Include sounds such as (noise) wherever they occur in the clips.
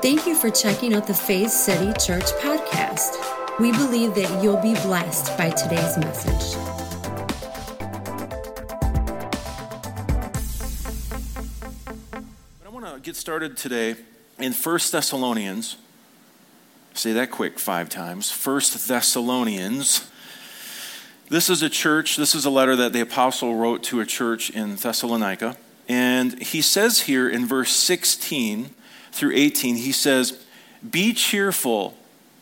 Thank you for checking out the Faith City Church podcast. We believe that you'll be blessed by today's message. I want to get started today in 1 Thessalonians. Say that quick five times. 1 Thessalonians. This is a church, this is a letter that the apostle wrote to a church in Thessalonica. And he says here in verse 16 through 18, he says, Be cheerful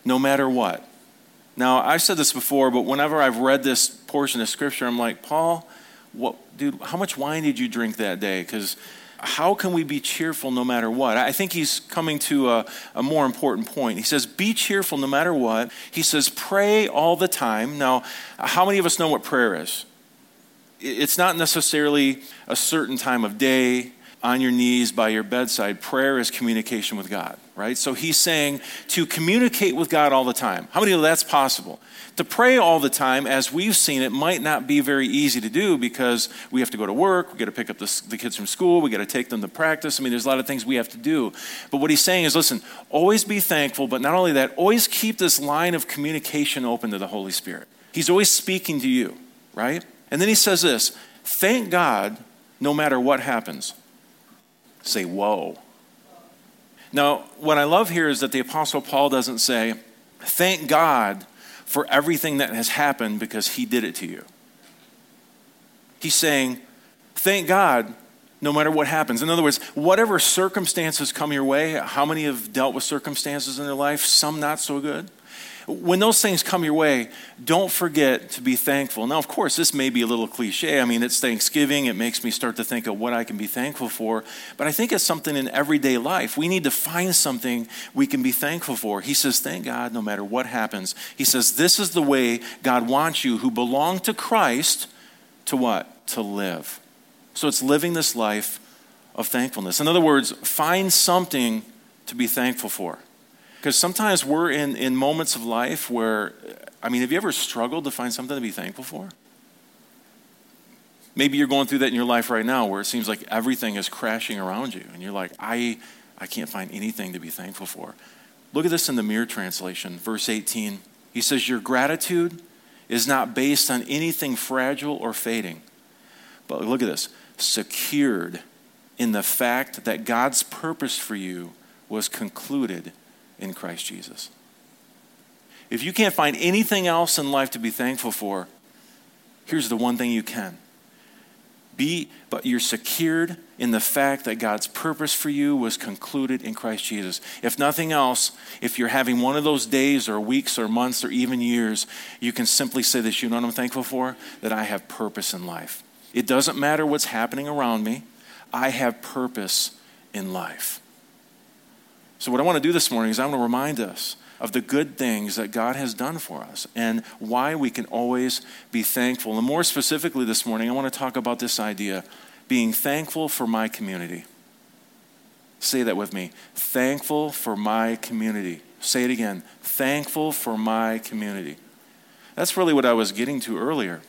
no matter what. Now, I've said this before, but whenever I've read this portion of scripture, I'm like, Paul, what, dude, how much wine did you drink that day? Because how can we be cheerful no matter what? I think he's coming to a, a, more important point. He says, Be cheerful no matter what. He says, Pray all the time. Now, how many of us know what prayer is? It's not necessarily a certain time of day on your knees by your bedside. Prayer is communication with God, right? So he's saying to communicate with God all the time. How many know that's possible? To pray all the time, as we've seen, it might not be very easy to do because we have to go to work, we got to pick up the, the kids from school, we got to take them to practice. I mean, there's a lot of things we have to do. But what he's saying is listen, always be thankful, but not only that, always keep this line of communication open to the Holy Spirit. He's always speaking to you, right? And then he says this thank God no matter what happens. Say, whoa. Now, what I love here is that the Apostle Paul doesn't say, thank God for everything that has happened because he did it to you. He's saying, thank God no matter what happens. In other words, whatever circumstances come your way, how many have dealt with circumstances in their life? Some not so good. When those things come your way, don't forget to be thankful. Now, of course, this may be a little cliche. I mean, it's Thanksgiving. It makes me start to think of what I can be thankful for. But I think it's something in everyday life. We need to find something we can be thankful for. He says, Thank God no matter what happens. He says, This is the way God wants you who belong to Christ to what? To live. So it's living this life of thankfulness. In other words, find something to be thankful for. Because sometimes we're in, in moments of life where, I mean, have you ever struggled to find something to be thankful for? Maybe you're going through that in your life right now where it seems like everything is crashing around you and you're like, I, I can't find anything to be thankful for. Look at this in the Mirror translation, verse 18. He says, Your gratitude is not based on anything fragile or fading. But look at this secured in the fact that God's purpose for you was concluded in Christ Jesus. If you can't find anything else in life to be thankful for, here's the one thing you can. Be, but you're secured in the fact that God's purpose for you was concluded in Christ Jesus. If nothing else, if you're having one of those days or weeks or months or even years, you can simply say this you know what I'm thankful for? That I have purpose in life. It doesn't matter what's happening around me, I have purpose in life. So, what I want to do this morning is I want to remind us of the good things that God has done for us and why we can always be thankful. And more specifically this morning, I want to talk about this idea being thankful for my community. Say that with me. Thankful for my community. Say it again. Thankful for my community. That's really what I was getting to earlier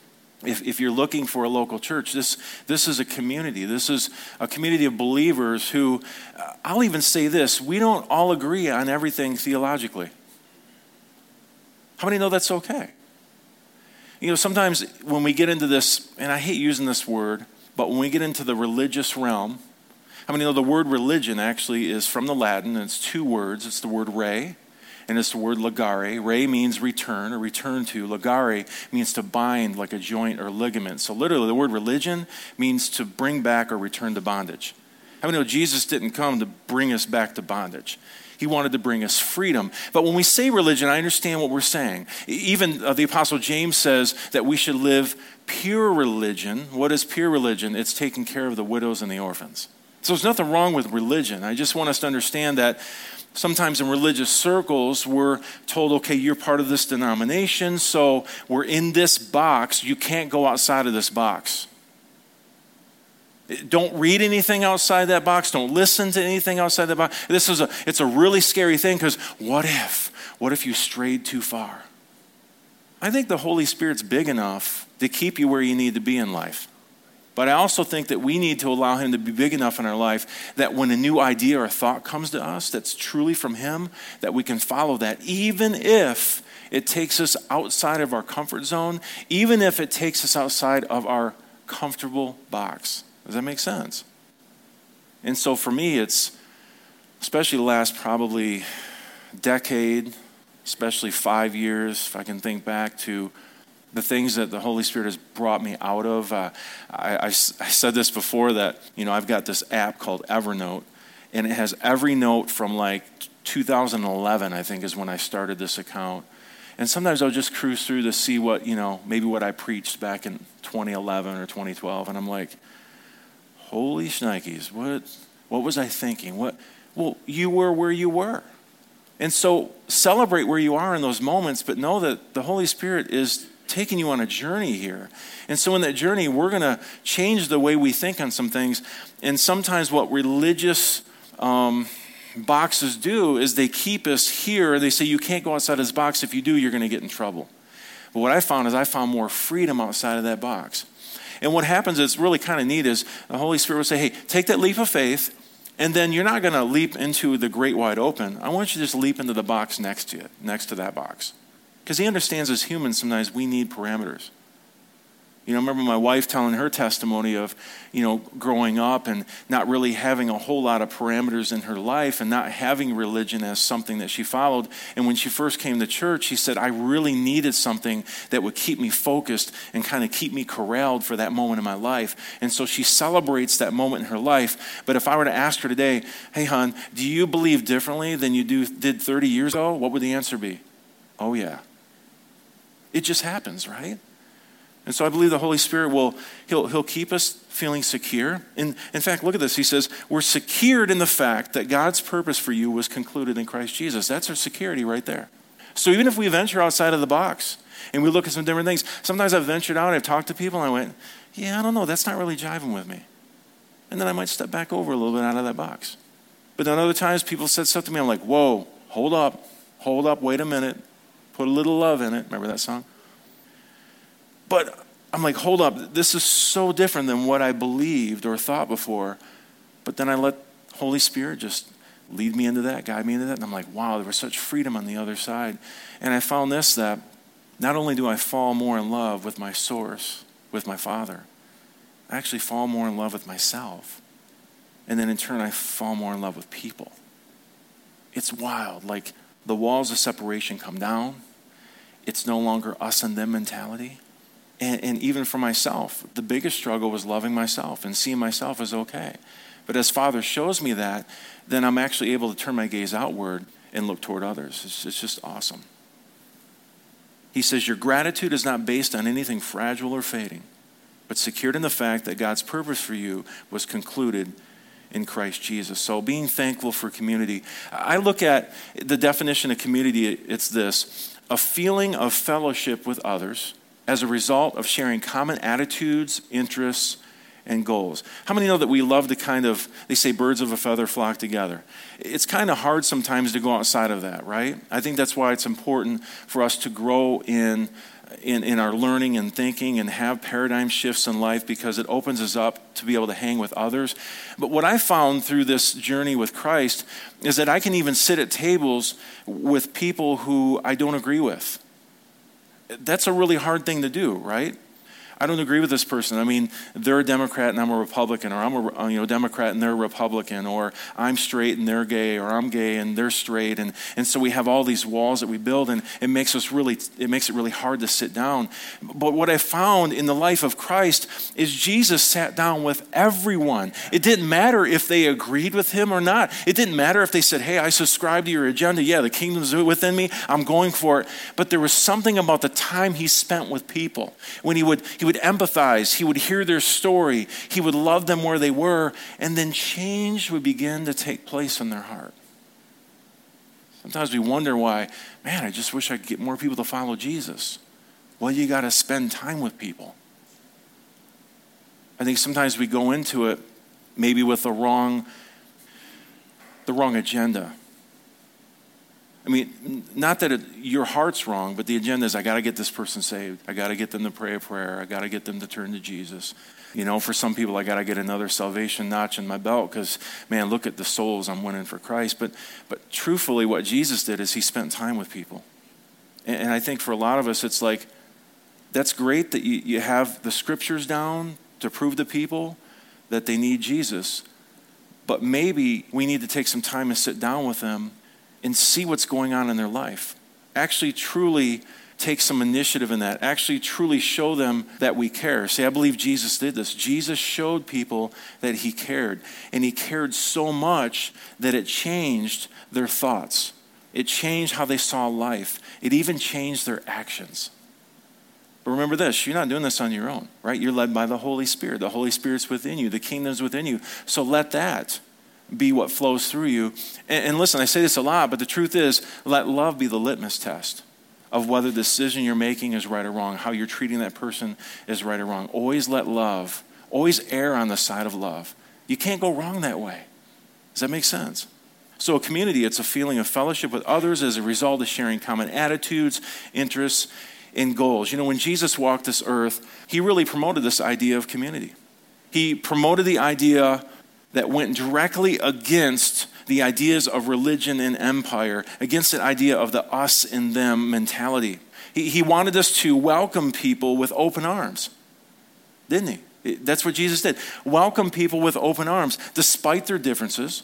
if, if you're looking for a local church, this, this is a community. This is a community of believers who, uh, I'll even say this, we don't all agree on everything theologically. How many know that's okay? You know, sometimes when we get into this, and I hate using this word, but when we get into the religious realm, how many know the word religion actually is from the Latin, and it's two words. It's the word re, and it's the word ligare. Re means return or return to. Ligare means to bind like a joint or ligament. So literally, the word religion means to bring back or return to bondage. How many know Jesus didn't come to bring us back to bondage? He wanted to bring us freedom. But when we say religion, I understand what we're saying. Even uh, the Apostle James says that we should live pure religion. What is pure religion? It's taking care of the widows and the orphans. So there's nothing wrong with religion. I just want us to understand that sometimes in religious circles, we're told, okay, you're part of this denomination, so we're in this box. You can't go outside of this box. Don't read anything outside that box. Don't listen to anything outside that box. This is a, it's a really scary thing because what if? What if you strayed too far? I think the Holy Spirit's big enough to keep you where you need to be in life. But I also think that we need to allow Him to be big enough in our life that when a new idea or thought comes to us that's truly from Him, that we can follow that, even if it takes us outside of our comfort zone, even if it takes us outside of our comfortable box. Does that make sense? And so for me, it's especially the last probably decade, especially five years, if I can think back to the things that the Holy Spirit has brought me out of. Uh, I, I, I, said this before that, you know, I've got this app called Evernote, and it has every note from like 2011, I think, is when I started this account. And sometimes I'll just cruise through to see what, you know, maybe what I preached back in 2011 or 2012. And I'm like, holy shnikes, what, what was I thinking? What, well, you were where you were. And so celebrate where you are in those moments, but know that the Holy Spirit is taking you on a journey here. And so, in that journey, we're going to change the way we think on some things. And sometimes, what religious um, boxes do is they keep us here. They say, you can't go outside this box. If you do, you're going to get in trouble. But what I found is I found more freedom outside of that box. And what happens is really kind of neat is the Holy Spirit will say, hey, take that leap of faith. And then you're not going to leap into the great wide open. I want you to just leap into the box next to it, next to that box. Because he understands as humans, sometimes we need parameters. You know, I remember my wife telling her testimony of, you know, growing up and not really having a whole lot of parameters in her life and not having religion as something that she followed. And when she first came to church, she said, I really needed something that would keep me focused and kind of keep me corralled for that moment in my life. And so she celebrates that moment in her life. But if I were to ask her today, hey, hon, do you believe differently than you do, did 30 years ago? What would the answer be? Oh, yeah. It just happens, right? And so I believe the Holy Spirit will he'll, he'll keep us feeling secure. In, in fact, look at this. He says, We're secured in the fact that God's purpose for you was concluded in Christ Jesus. That's our security right there. So even if we venture outside of the box and we look at some different things, sometimes I've ventured out, I've talked to people, and I went, Yeah, I don't know, that's not really jiving with me. And then I might step back over a little bit out of that box. But then other times people said stuff to me, I'm like, Whoa, hold up, hold up, wait a minute. Put a little love in it. Remember that song? But I'm like, hold up, this is so different than what I believed or thought before. But then I let Holy Spirit just lead me into that, guide me into that. And I'm like, wow, there was such freedom on the other side. And I found this that not only do I fall more in love with my source, with my Father, I actually fall more in love with myself. And then in turn, I fall more in love with people. It's wild. Like the walls of separation come down, it's no longer us and them mentality. And, and, even for myself, the biggest struggle was loving myself and seeing myself as okay. But as Father shows me that, then I'm actually able to turn my gaze outward and look toward others. It's, it's just awesome. He says, Your gratitude is not based on anything fragile or fading, but secured in the fact that God's purpose for you was concluded in Christ Jesus. So being thankful for community. I look at the definition of community, it's this a feeling of fellowship with others as a result of sharing common attitudes, interests, and goals. How many know that we love to kind of, they say birds of a feather flock together? It's kind of hard sometimes to go outside of that, right? I think that's why it's important for us to grow in in, in our learning and thinking and have paradigm shifts in life because it opens us up to be able to hang with others. But what I found through this journey with Christ is that I can even sit at tables with people who I don't agree with. That's a really hard thing to do, right? I don't agree with this person. I mean, they're a Democrat and I'm a Republican, or I'm a uh, you know Democrat and they're a Republican, or I'm straight and they're gay, or I'm gay and they're straight, and and so we have all these walls that we build, and it makes us really it makes it really hard to sit down. But what I found in the life of Christ is Jesus sat down with everyone. It didn't matter if they agreed with him or not. It didn't matter if they said, "Hey, I subscribe to your agenda. Yeah, the kingdom's within me. I'm going for it." But there was something about the time he spent with people when he would he would empathize, he would hear their story, he would love them where they were, and then change would begin to take place in their heart. Sometimes we wonder why, man, I just wish I could get more people to follow Jesus. Well, you got to spend time with people. I think sometimes we go into it maybe with the wrong the wrong agenda. I mean, not that it, your heart's wrong, but the agenda is I got to get this person saved. I got to get them to pray a prayer. I got to get them to turn to Jesus. You know, for some people, I got to get another salvation notch in my belt because, man, look at the souls I'm winning for Christ. But, but truthfully, what Jesus did is he spent time with people. And, and I think for a lot of us, it's like, that's great that you, you have the scriptures down to prove to people that they need Jesus. But maybe we need to take some time and sit down with them and see what's going on in their life. Actually, truly take some initiative in that. Actually, truly show them that we care. See, I believe Jesus did this. Jesus showed people that he cared. And he cared so much that it changed their thoughts, it changed how they saw life, it even changed their actions. But remember this you're not doing this on your own, right? You're led by the Holy Spirit. The Holy Spirit's within you, the kingdom's within you. So let that be what flows through you. And, and, listen, I say this a lot, but the truth is, let love be the litmus test of whether the decision you're making is right or wrong, how you're treating that person is right or wrong. Always let love, always err on the side of love. You can't go wrong that way. Does that make sense? So, a community, it's a feeling of fellowship with others as a result of sharing common attitudes, interests, and goals. You know, when Jesus walked this earth, he really promoted this idea of community. He promoted the idea that went directly against the ideas of religion and empire, against the idea of the us and them mentality. He, he wanted us to welcome people with open arms, didn't he? That's what Jesus did. Welcome people with open arms, despite their differences,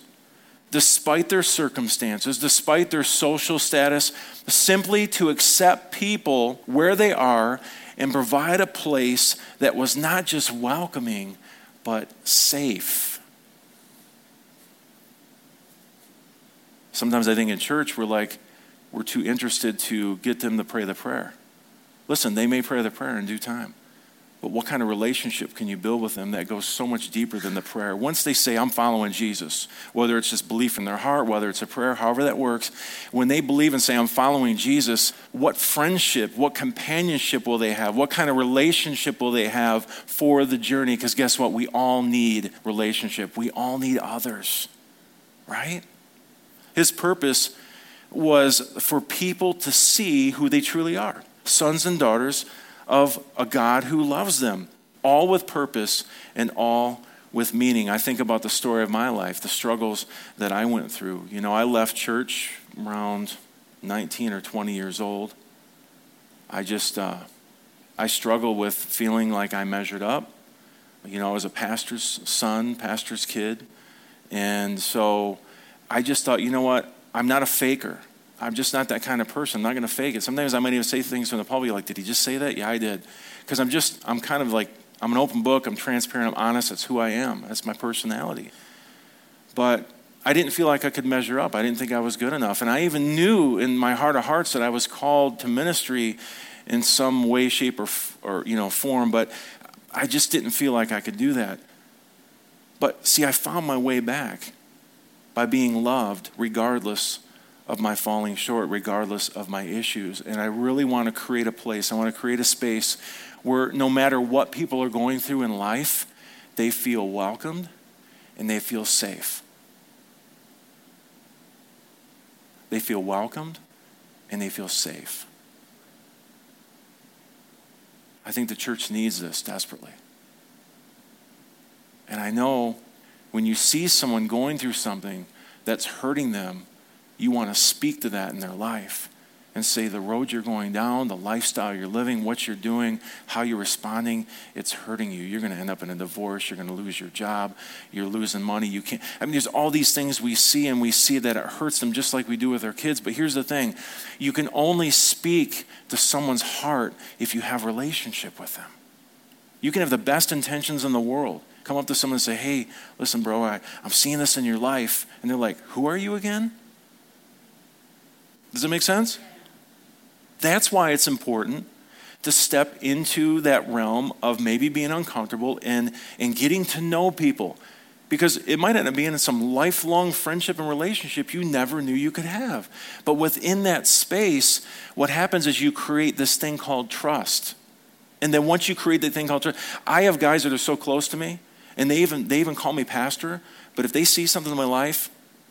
despite their circumstances, despite their social status, simply to accept people where they are and provide a place that was not just welcoming, but safe Sometimes I think in church we're like, we're too interested to get them to pray the prayer. Listen, they may pray the prayer in due time. But what kind of relationship can you build with them that goes so much deeper than the prayer? Once they say, I'm following Jesus, whether it's just belief in their heart, whether it's a prayer, however that works, when they believe and say, I'm following Jesus, what friendship, what companionship will they have? What kind of relationship will they have for the journey? Because guess what? We all need relationship, we all need others, right? His purpose was for people to see who they truly are sons and daughters of a God who loves them, all with purpose and all with meaning. I think about the story of my life, the struggles that I went through. You know, I left church around 19 or 20 years old. I just, uh, I struggled with feeling like I measured up. You know, I was a pastor's son, pastor's kid. And so I just thought, you know what? I'm not a faker. I'm just not that kind of person. I'm not going to fake it. Sometimes I might even say things from the public like, did he just say that? Yeah, I did. Because I'm just, I'm kind of like, I'm an open book. I'm transparent. I'm honest. That's who I am. That's my personality. But I didn't feel like I could measure up. I didn't think I was good enough. And I even knew in my heart of hearts that I was called to ministry in some way, shape, or, or you know, form. But I just didn't feel like I could do that. But see, I found my way back by being loved regardless of my falling short, regardless of my issues. And I really want to create a place, I want to create a space where no matter what people are going through in life, they feel welcomed and they feel safe. They feel welcomed and they feel safe. I think the church needs this desperately. And I know when you see someone going through something that's hurting them, you want to speak to that in their life and say the road you're going down, the lifestyle you're living, what you're doing, how you're responding, it's hurting you. You're going to end up in a divorce. You're going to lose your job. You're losing money. You can't. I mean, there's all these things we see, and we see that it hurts them just like we do with our kids. But here's the thing you can only speak to someone's heart if you have relationship with them. You can have the best intentions in the world come up to someone and say, hey, listen, bro, I, I'm seeing this in your life. And they're like, who are you again? Does it make sense? That's why it's important to step into that realm of maybe being uncomfortable and, and getting to know people. Because it might end up being some lifelong friendship and relationship you never knew you could have. But within that space, what happens is you create this thing called trust. And then once you create that thing called trust, I have guys that are so close to me and they even, they even call me pastor, but if they see something in my life,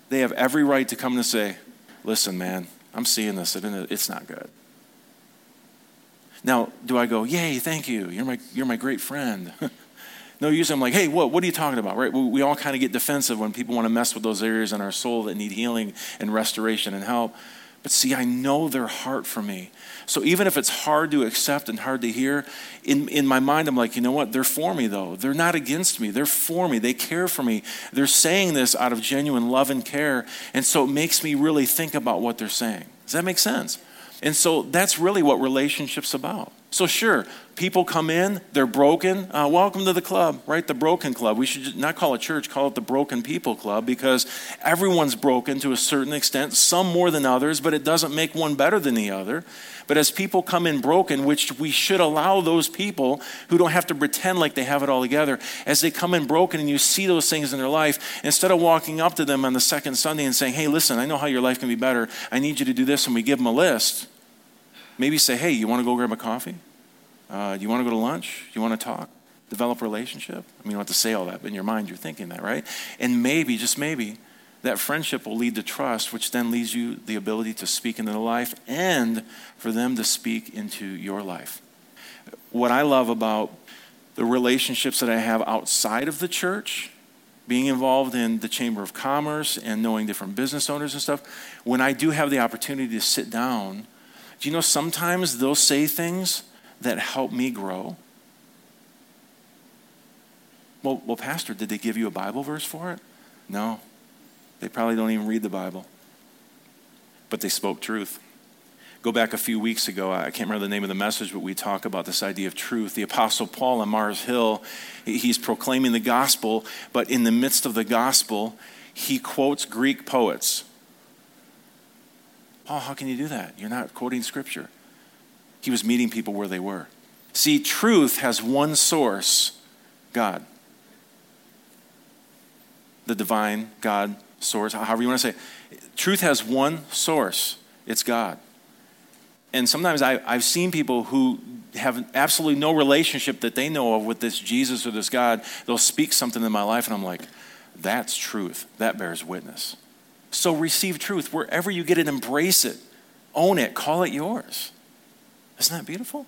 they have every right to come and say, listen, man, I'm seeing this, it's not good. Now, do I go, yay, thank you, you're my, you're my great friend? (laughs) no, usually I'm like, hey, what, what are you talking about, right? We, we all kind of get defensive when people want to mess with those areas in our soul that need healing and restoration and help. But see, I know their heart for me. So even if it's hard to accept and hard to hear, in, in my mind, I'm like, you know what? They're for me, though. They're not against me. They're for me. They care for me. They're saying this out of genuine love and care. And so it makes me really think about what they're saying. Does that make sense? And so that's really what relationships about. So sure, people come in, they're broken. Uh, welcome to the club, right? The broken club. We should not call it church, call it the broken people club because everyone's broken to a certain extent, some more than others, but it doesn't make one better than the other. But as people come in broken, which we should allow those people who don't have to pretend like they have it all together, as they come in broken and you see those things in their life, instead of walking up to them on the second Sunday and saying, hey, listen, I know how your life can be better. I need you to do this, and we give them a list. Maybe say, hey, you want to go grab a coffee? Uh, you want to go to lunch? You want to talk? Develop a relationship? I mean, you don't have to say all that, but in your mind, you're thinking that, right? And maybe, just maybe, that friendship will lead to trust, which then leads you the ability to speak into the life and for them to speak into your life. What I love about the relationships that I have outside of the church, being involved in the Chamber of Commerce and knowing different business owners and stuff, when I do have the opportunity to sit down, do you know sometimes they'll say things that help me grow? Well, well, Pastor, did they give you a Bible verse for it? No. They probably don't even read the Bible. But they spoke truth. Go back a few weeks ago, I can't remember the name of the message, but we talk about this idea of truth. The Apostle Paul on Mars Hill, he's proclaiming the gospel, but in the midst of the gospel, he quotes Greek poets. Paul, how can you do that? You're not quoting scripture. He was meeting people where they were. See, truth has one source God. The divine God source, however you want to say it. Truth has one source it's God. And sometimes I, I've seen people who have absolutely no relationship that they know of with this Jesus or this God. They'll speak something in my life, and I'm like, that's truth. That bears witness. So receive truth. Wherever you get it, embrace it, own it, call it yours. Isn't that beautiful?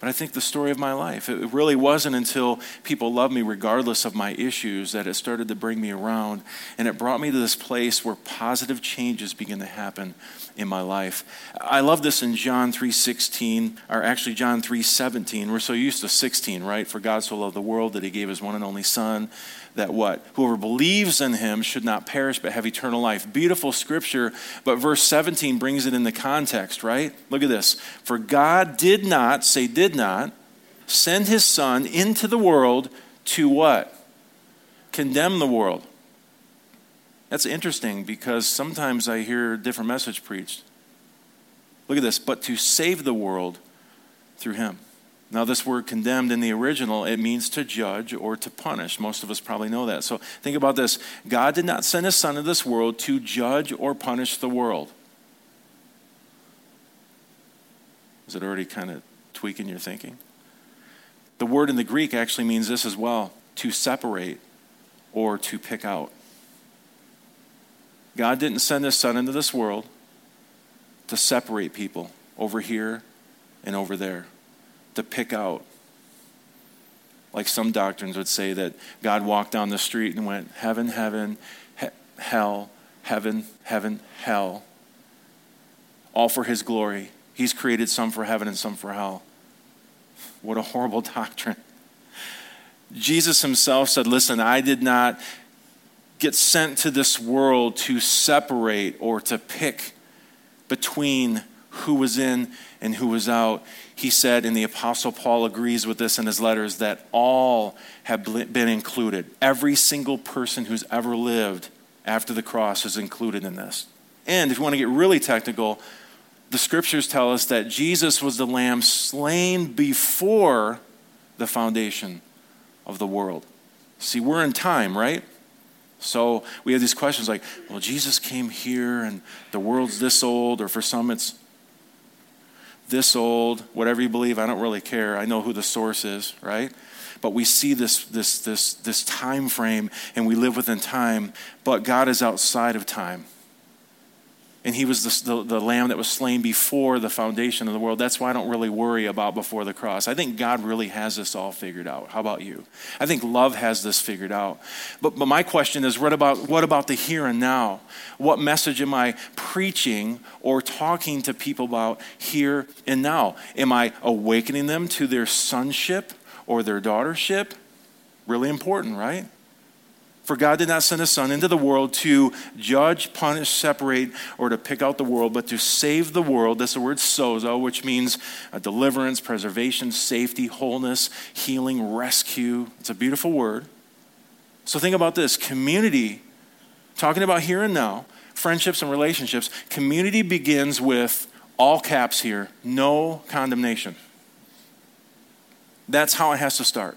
But I think the story of my life, it really wasn't until people loved me regardless of my issues that it started to bring me around. And it brought me to this place where positive changes begin to happen in my life. I love this in John 3:16, or actually John 3:17. We're so used to 16, right? For God so loved the world that he gave his one and only son that what? Whoever believes in him should not perish but have eternal life. Beautiful scripture, but verse 17 brings it in the context, right? Look at this. For God did not, say did not, send his son into the world to what? Condemn the world. That's interesting because sometimes I hear a different message preached. Look at this, but to save the world through him. Now, this word condemned in the original, it means to judge or to punish. Most of us probably know that. So think about this God did not send his son to this world to judge or punish the world. Is it already kind of tweaking your thinking? The word in the Greek actually means this as well to separate or to pick out. God didn't send his son into this world to separate people over here and over there to pick out. Like some doctrines would say that God walked down the street and went, heaven, heaven, he- hell, heaven, heaven, hell. All for his glory. He's created some for heaven and some for hell. What a horrible (laughs) doctrine. Jesus himself said, Listen, I did not get sent to this world to separate or to pick between who was in and who was out. He said, and the Apostle Paul agrees with this in his letters, that all have been included. Every single person who's ever lived after the cross is included in this. And if you want to get really technical, the scriptures tell us that Jesus was the lamb slain before the foundation of the world. See, we're in time, right? So we have these questions like, well, Jesus came here and the world's this old, or for some it's this old, whatever you believe, I don't really care. I know who the source is, right? But we see this, this, this, this time frame and we live within time, but God is outside of time. And he was the, the, the, lamb that was slain before the foundation of the world. That's why I don't really worry about before the cross. I think God really has this all figured out. How about you? I think love has this figured out. But, but my question is what about, what about the here and now? What message am I preaching or talking to people about here and now? Am I awakening them to their sonship or their daughtership? Really important, right? For God did not send his Son into the world to judge, punish, separate, or to pick out the world, but to save the world. That's the word sozo, which means uh, deliverance, preservation, safety, wholeness, healing, rescue. It's a beautiful word. So think about this community, talking about here and now, friendships and relationships. Community begins with all caps here no condemnation. That's how it has to start.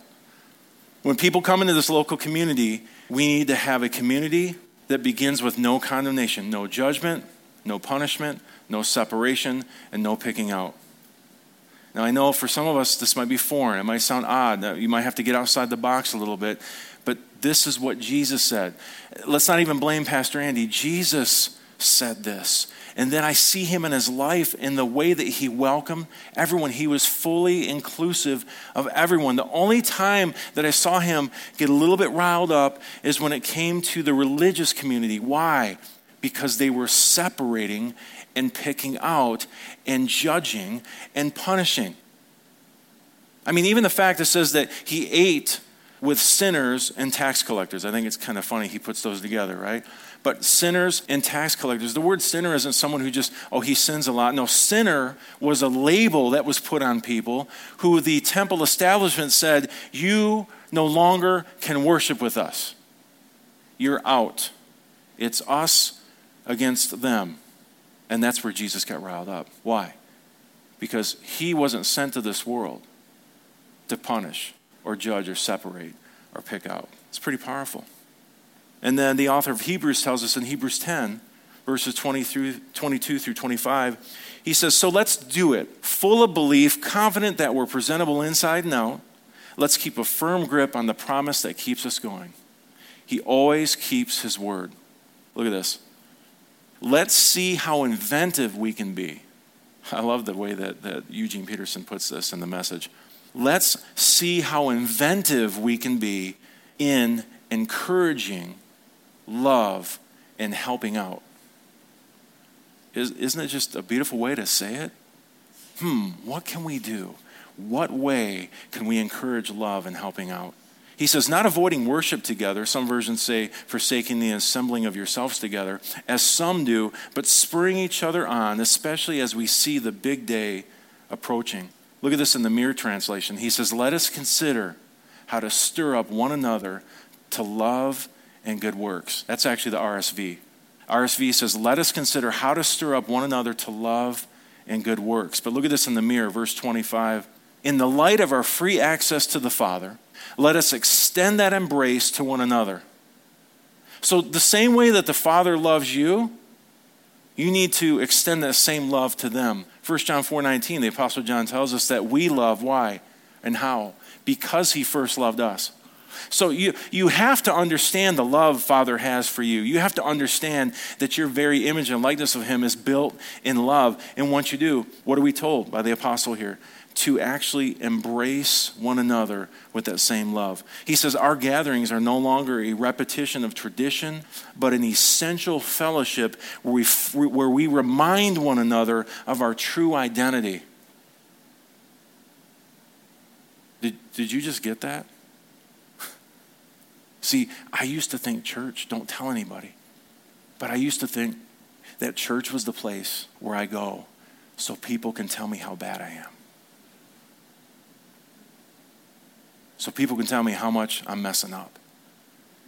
When people come into this local community, we need to have a community that begins with no condemnation, no judgment, no punishment, no separation, and no picking out. Now, I know for some of us this might be foreign. It might sound odd. You might have to get outside the box a little bit. But this is what Jesus said. Let's not even blame Pastor Andy. Jesus said this. And then I see him in his life in the way that he welcomed everyone. He was fully inclusive of everyone. The only time that I saw him get a little bit riled up is when it came to the religious community. Why? Because they were separating and picking out and judging and punishing. I mean, even the fact that says that he ate with sinners and tax collectors. I think it's kind of funny he puts those together, right? But sinners and tax collectors. The word sinner isn't someone who just, oh, he sins a lot. No, sinner was a label that was put on people who the temple establishment said, you no longer can worship with us. You're out. It's us against them. And that's where Jesus got riled up. Why? Because he wasn't sent to this world to punish or judge or separate or pick out. It's pretty powerful. And then the author of Hebrews tells us in Hebrews 10, verses 20 through 22 through 25, he says, So let's do it, full of belief, confident that we're presentable inside and out. Let's keep a firm grip on the promise that keeps us going. He always keeps his word. Look at this. Let's see how inventive we can be. I love the way that, that Eugene Peterson puts this in the message. Let's see how inventive we can be in encouraging love, and helping out. Isn't it just a beautiful way to say it? Hmm, what can we do? What way can we encourage love and helping out? He says, not avoiding worship together, some versions say forsaking the assembling of yourselves together, as some do, but spurring each other on, especially as we see the big day approaching. Look at this in the Mirror translation. He says, Let us consider how to stir up one another to love and good works. That's actually the RSV. RSV says, Let us consider how to stir up one another to love and good works. But look at this in the mirror, verse 25. In the light of our free access to the Father, let us extend that embrace to one another. So, the same way that the Father loves you, you need to extend that same love to them. 1 John 4 19, the Apostle John tells us that we love. Why and how? Because he first loved us. So you, you have to understand the love Father has for you. You have to understand that your very image and likeness of Him is built in love. And once you do, what are we told by the apostle here? To actually embrace one another with that same love. He says, Our gatherings are no longer a repetition of tradition, but an essential fellowship where we, where we remind one another of our true identity. Did, did you just get that? See, I used to think church, don't tell anybody. But I used to think that church was the place where I go so people can tell me how bad I am. So people can tell me how much I'm messing up,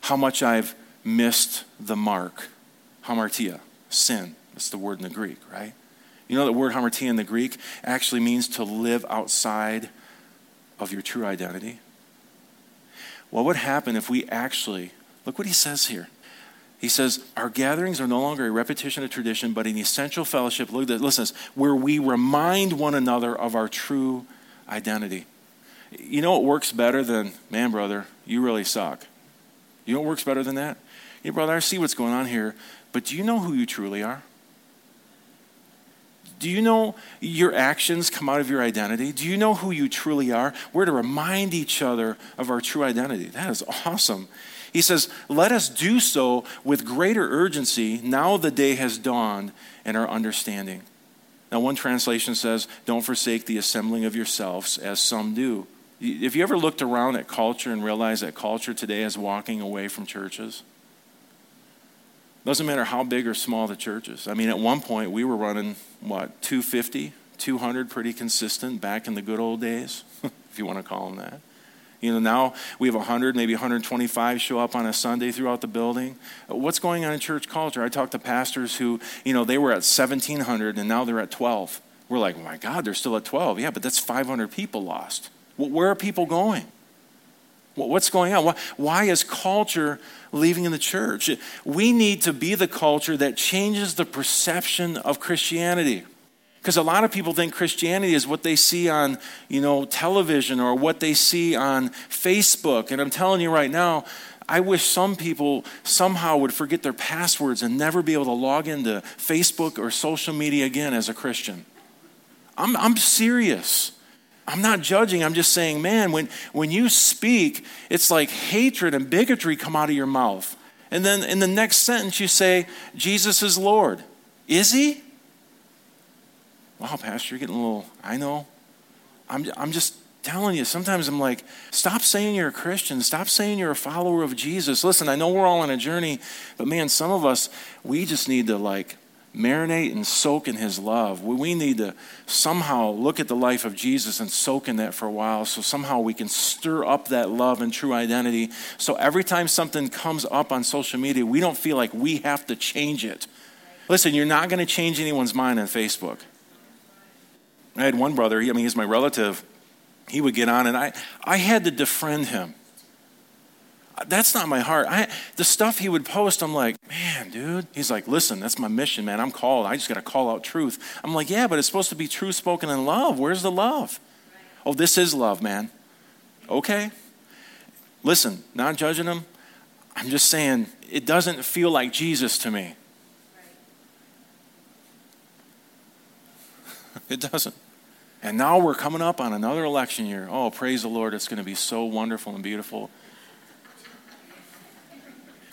how much I've missed the mark. Hamartia, sin. That's the word in the Greek, right? You know, the word hamartia in the Greek actually means to live outside of your true identity. What would happen if we actually, look what he says here. He says, Our gatherings are no longer a repetition of tradition, but an essential fellowship. Look at listen, where we remind one another of our true identity. You know what works better than, man, brother, you really suck. You know what works better than that? Hey, brother, I see what's going on here, but do you know who you truly are? Do you know your actions come out of your identity? Do you know who you truly are? We're to remind each other of our true identity. That is awesome. He says, Let us do so with greater urgency now the day has dawned and our understanding. Now, one translation says, Don't forsake the assembling of yourselves as some do. Have you ever looked around at culture and realized that culture today is walking away from churches? Doesn't matter how big or small the church is. I mean, at one point we were running, what, 250, 200 pretty consistent back in the good old days, (laughs) if you want to call them that. You know, now we have 100, maybe 125 show up on a Sunday throughout the building. What's going on in church culture? I talk to pastors who, you know, they were at 1,700 and now they're at 12. We're like, oh my God, they're still at 12. Yeah, but that's 500 people lost. Where are people going? What's going on? Why is culture leaving in the church? We need to be the culture that changes the perception of Christianity. Because a lot of people think Christianity is what they see on, you know, television or what they see on Facebook. And I'm telling you right now, I wish some people somehow would forget their passwords and never be able to log into Facebook or social media again as a Christian. I'm, I'm serious. I'm not judging. I'm just saying, man, when, when you speak, it's like hatred and bigotry come out of your mouth. And then in the next sentence, you say, Jesus is Lord. Is he? Wow, Pastor, you're getting a little, I know. I'm, I'm just telling you, sometimes I'm like, stop saying you're a Christian. Stop saying you're a follower of Jesus. Listen, I know we're all on a journey, but man, some of us, we just need to like marinate and soak in his love. We need to somehow look at the life of Jesus and soak in that for a while so somehow we can stir up that love and true identity. So every time something comes up on social media, we don't feel like we have to change it. Listen, you're not going to change anyone's mind on Facebook. I had one brother, I mean, he's my relative. He would get on, and I, I had to defriend him that's not my heart. I, the stuff he would post, I'm like, man, dude. He's like, listen, that's my mission, man. I'm called. I just got to call out truth. I'm like, yeah, but it's supposed to be truth spoken in love. Where's the love? Oh, this is love, man. Okay. Listen, not judging him. I'm just saying, it doesn't feel like Jesus to me. (laughs) it doesn't. And now we're coming up on another election year. Oh, praise the Lord. It's going to be so wonderful and beautiful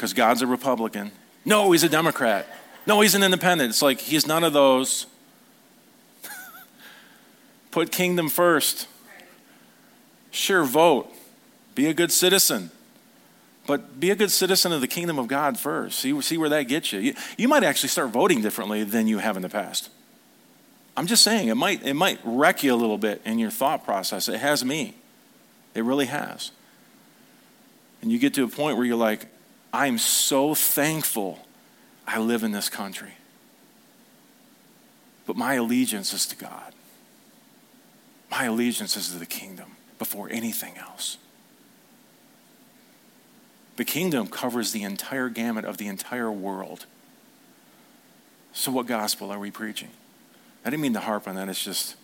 because God's a Republican. No, he's a Democrat. No, he's an independent. It's like he's none of those. (laughs) Put kingdom first. Sure, vote. Be a good citizen. But be a good citizen of the kingdom of God first. See, see where that gets you. you. You might actually start voting differently than you have in the past. I'm just saying, it might, it might wreck you a little bit in your thought process. It has me. It really has. And you get to a point where you're like, I'm so thankful I live in this country. But my allegiance is to God. My allegiance is to the kingdom before anything else. The kingdom covers the entire gamut of the entire world. So, what gospel are we preaching? I didn't mean to harp on that. It's just,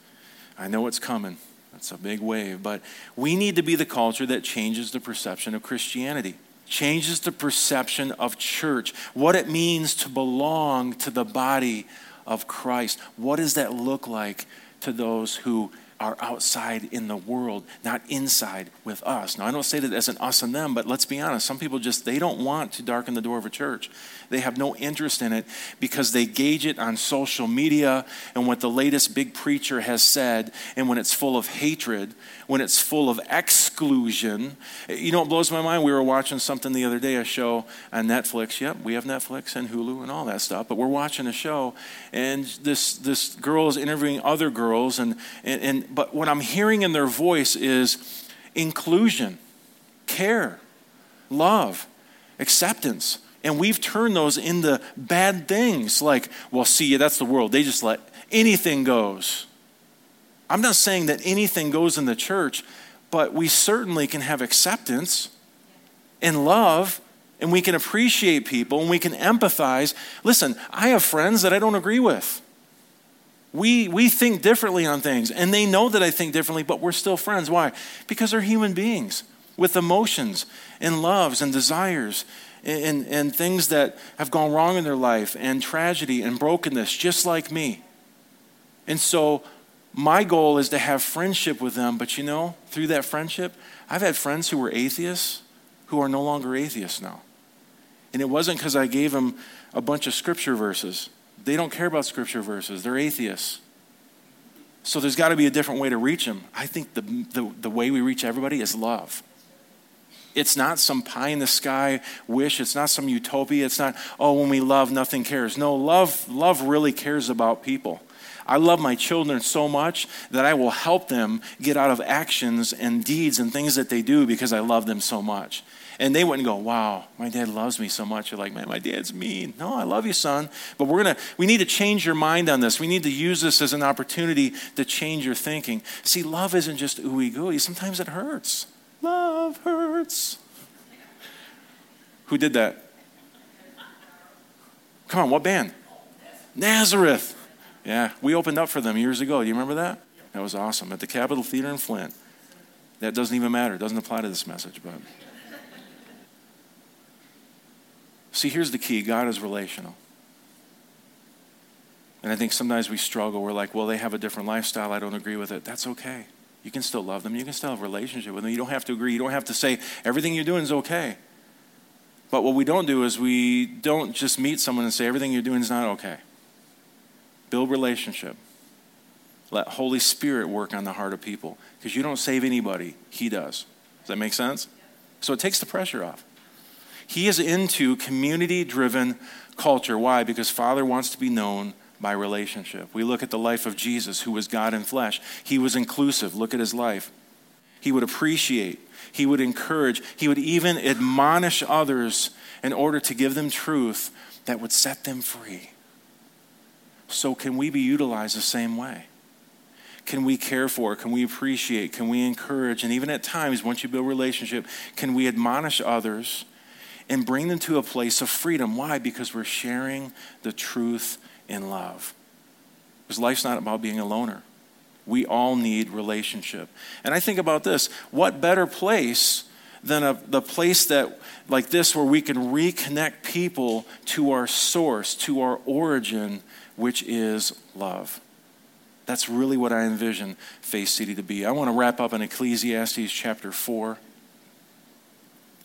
I know it's coming. That's a big wave. But we need to be the culture that changes the perception of Christianity changes the perception of church, what it means to belong to the body of Christ. What does that look like to those who are outside in the world, not inside with us. Now, I don't say that as an us and them, but let's be honest. Some people just, they don't want to darken the door of a church. They have no interest in it because they gauge it on social media and what the latest big preacher has said. And when it's full of hatred, when it's full of exclusion. You know it blows my mind? We were watching something the other day, a show on Netflix. Yep, we have Netflix and Hulu and all that stuff. But we're watching a show, and this, this girl is interviewing other girls. And, and, and, but what I'm hearing in their voice is inclusion, care, love, acceptance. And we've turned those into bad things like, well, see, that's the world. They just let anything goes. I'm not saying that anything goes in the church, but we certainly can have acceptance and love and we can appreciate people and we can empathize. Listen, I have friends that I don't agree with. We, we think differently on things, and they know that I think differently, but we're still friends. Why? Because they're human beings with emotions and loves and desires and, and things that have gone wrong in their life and tragedy and brokenness, just like me. And so my goal is to have friendship with them, but you know, through that friendship, I've had friends who were atheists who are no longer atheists now. And it wasn't because I gave them a bunch of scripture verses. They don't care about scripture verses, they're atheists. So there's got to be a different way to reach them. I think the, the, the way we reach everybody is love. It's not some pie in the sky wish. It's not some utopia. It's not, oh, when we love, nothing cares. No, love, love really cares about people. I love my children so much that I will help them get out of actions and deeds and things that they do because I love them so much. And they wouldn't go, wow, my dad loves me so much. You're like, man, my dad's mean. No, I love you, son. But we're going to, we need to change your mind on this. We need to use this as an opportunity to change your thinking. See, love isn't just ooey gooey. Sometimes it hurts. Love hurts. Who did that? Come on, what band? Nazareth. Yeah, we opened up for them years ago. Do you remember that? That was awesome. At the Capitol Theater in Flint. That doesn't even matter. It doesn't apply to this message, but. See, here's the key God is relational. And I think sometimes we struggle. We're like, well, they have a different lifestyle. I don't agree with it. That's okay. You can still love them. You can still have a relationship with them. You don't have to agree. You don't have to say everything you're doing is okay. But what we don't do is we don't just meet someone and say everything you're doing is not okay. Build relationship. Let Holy Spirit work on the heart of people. Because you don't save anybody, He does. Does that make sense? So it takes the pressure off. He is into community driven culture. Why? Because Father wants to be known by relationship. We look at the life of Jesus, who was God in flesh. He was inclusive. Look at his life. He would appreciate, he would encourage, he would even admonish others in order to give them truth that would set them free. So, can we be utilized the same way? Can we care for? Can we appreciate? Can we encourage? And even at times, once you build relationship, can we admonish others and bring them to a place of freedom? Why? Because we're sharing the truth in love. Because life's not about being a loner. We all need relationship. And I think about this what better place than a, the place that like this where we can reconnect people to our source, to our origin, which is love. That's really what I envision Faith City to be. I want to wrap up in Ecclesiastes chapter 4.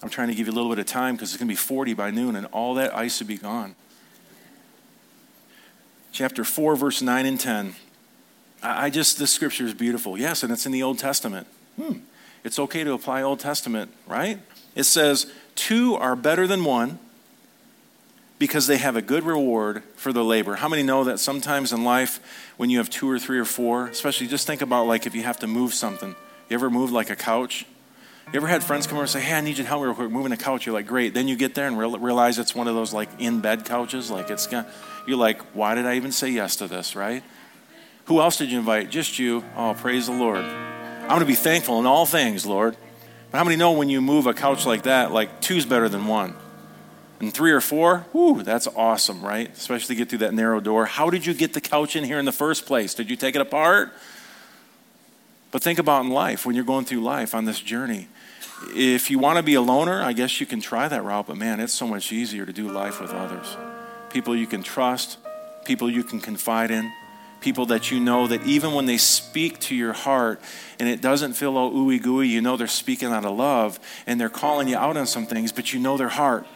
I'm trying to give you a little bit of time because it's going to be 40 by noon and all that ice will be gone. Chapter 4, verse 9 and 10. I just, this scripture is beautiful. Yes, and it's in the Old Testament. Hmm. It's okay to apply Old Testament, right? It says, Two are better than one because they have a good reward for the labor. How many know that sometimes in life, when you have two or three or four, especially just think about like if you have to move something. You ever moved like a couch? You ever had friends come over and say, Hey, I need you to help me real quick moving a couch? You're like, Great. Then you get there and realize it's one of those like in bed couches. Like it's got, you're like, Why did I even say yes to this, right? Who else did you invite? Just you. Oh, praise the Lord. I'm going to be thankful in all things, Lord. But how many know when you move a couch like that, like two's better than one? And three or four, whoo, that's awesome, right? Especially get through that narrow door. How did you get the couch in here in the first place? Did you take it apart? But think about in life, when you're going through life on this journey. If you want to be a loner, I guess you can try that route, but man, it's so much easier to do life with others. People you can trust, people you can confide in, people that you know that even when they speak to your heart and it doesn't feel all ooey gooey, you know they're speaking out of love and they're calling you out on some things, but you know their heart.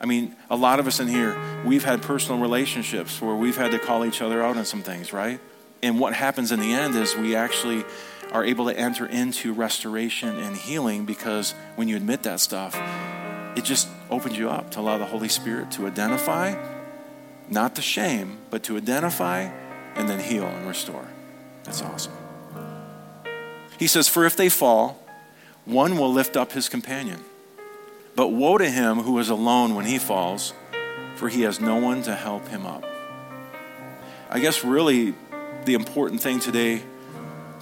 I mean, a lot of us in here, we've had personal relationships where we've had to call each other out on some things, right? And what happens in the end is we actually are able to enter into restoration and healing because when you admit that stuff, it just opens you up to allow the Holy Spirit to identify, not to shame, but to identify and then heal and restore. That's awesome. He says, For if they fall, one will lift up his companion. But woe to him who is alone when he falls, for he has no one to help him up. I guess really the important thing today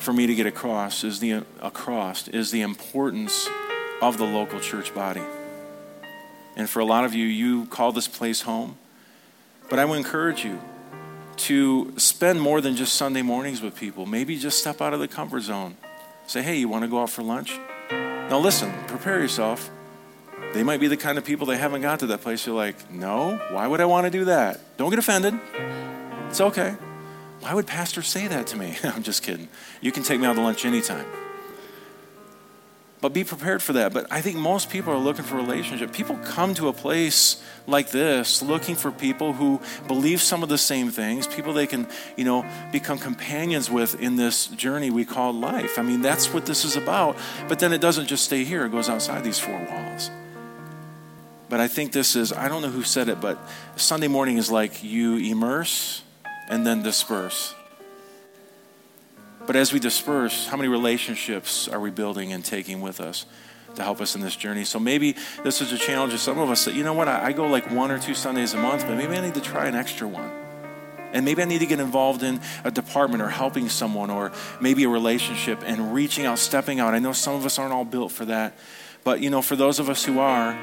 for me to get across is the across is the importance of the local church body. And for a lot of you, you call this place home. But I would encourage you to spend more than just Sunday mornings with people. Maybe just step out of the comfort zone. Say, hey, you want to go out for lunch? Now, listen, prepare yourself. They might be the kind of people that haven't got to that place. You're like, no, why would I want to do that? Don't get offended. It's okay. Why would pastor say that to me? (laughs) I'm just kidding. You can take me out to lunch anytime. But be prepared for that. But I think most people are looking for relationship. People come to a place like this looking for people who believe some of the same things, people they can, you know, become companions with in this journey we call life. I mean, that's what this is about. But then it doesn't just stay here, it goes outside these four walls. But I think this is, I don't know who said it, but Sunday morning is like you immerse and then disperse. But as we disperse, how many relationships are we building and taking with us to help us in this journey? So maybe this is a challenge of some of us that, you know what, I go like one or two Sundays a month, but maybe I need to try an extra one. And maybe I need to get involved in a department or helping someone or maybe a relationship and reaching out, stepping out. I know some of us aren't all built for that. But, you know, for those of us who are,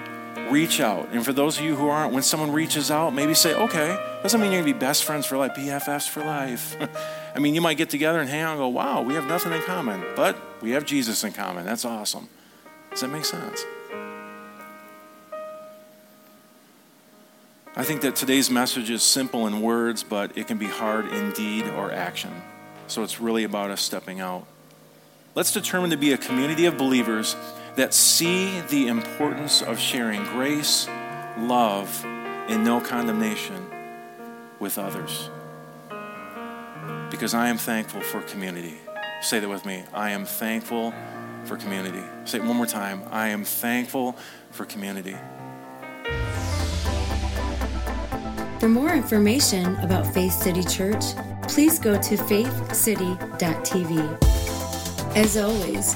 reach out. And for those of you who aren't, when someone reaches out, maybe say, okay, doesn't mean you're going to be best friends for life, BFFs for life. (laughs) I mean, you might get together and hang out and go, wow, we have nothing in common, but we have Jesus in common. That's awesome. Does that make sense? I think that today's message is simple in words, but it can be hard in deed or action. So it's really about us stepping out. Let's determine to be a community of believers that see the importance of sharing grace, love, and no condemnation with others because I am thankful for community. Say that with me. I am thankful for community. Say it one more time. I am thankful for community. For more information about Faith City Church, please go to faithcity.tv. As always,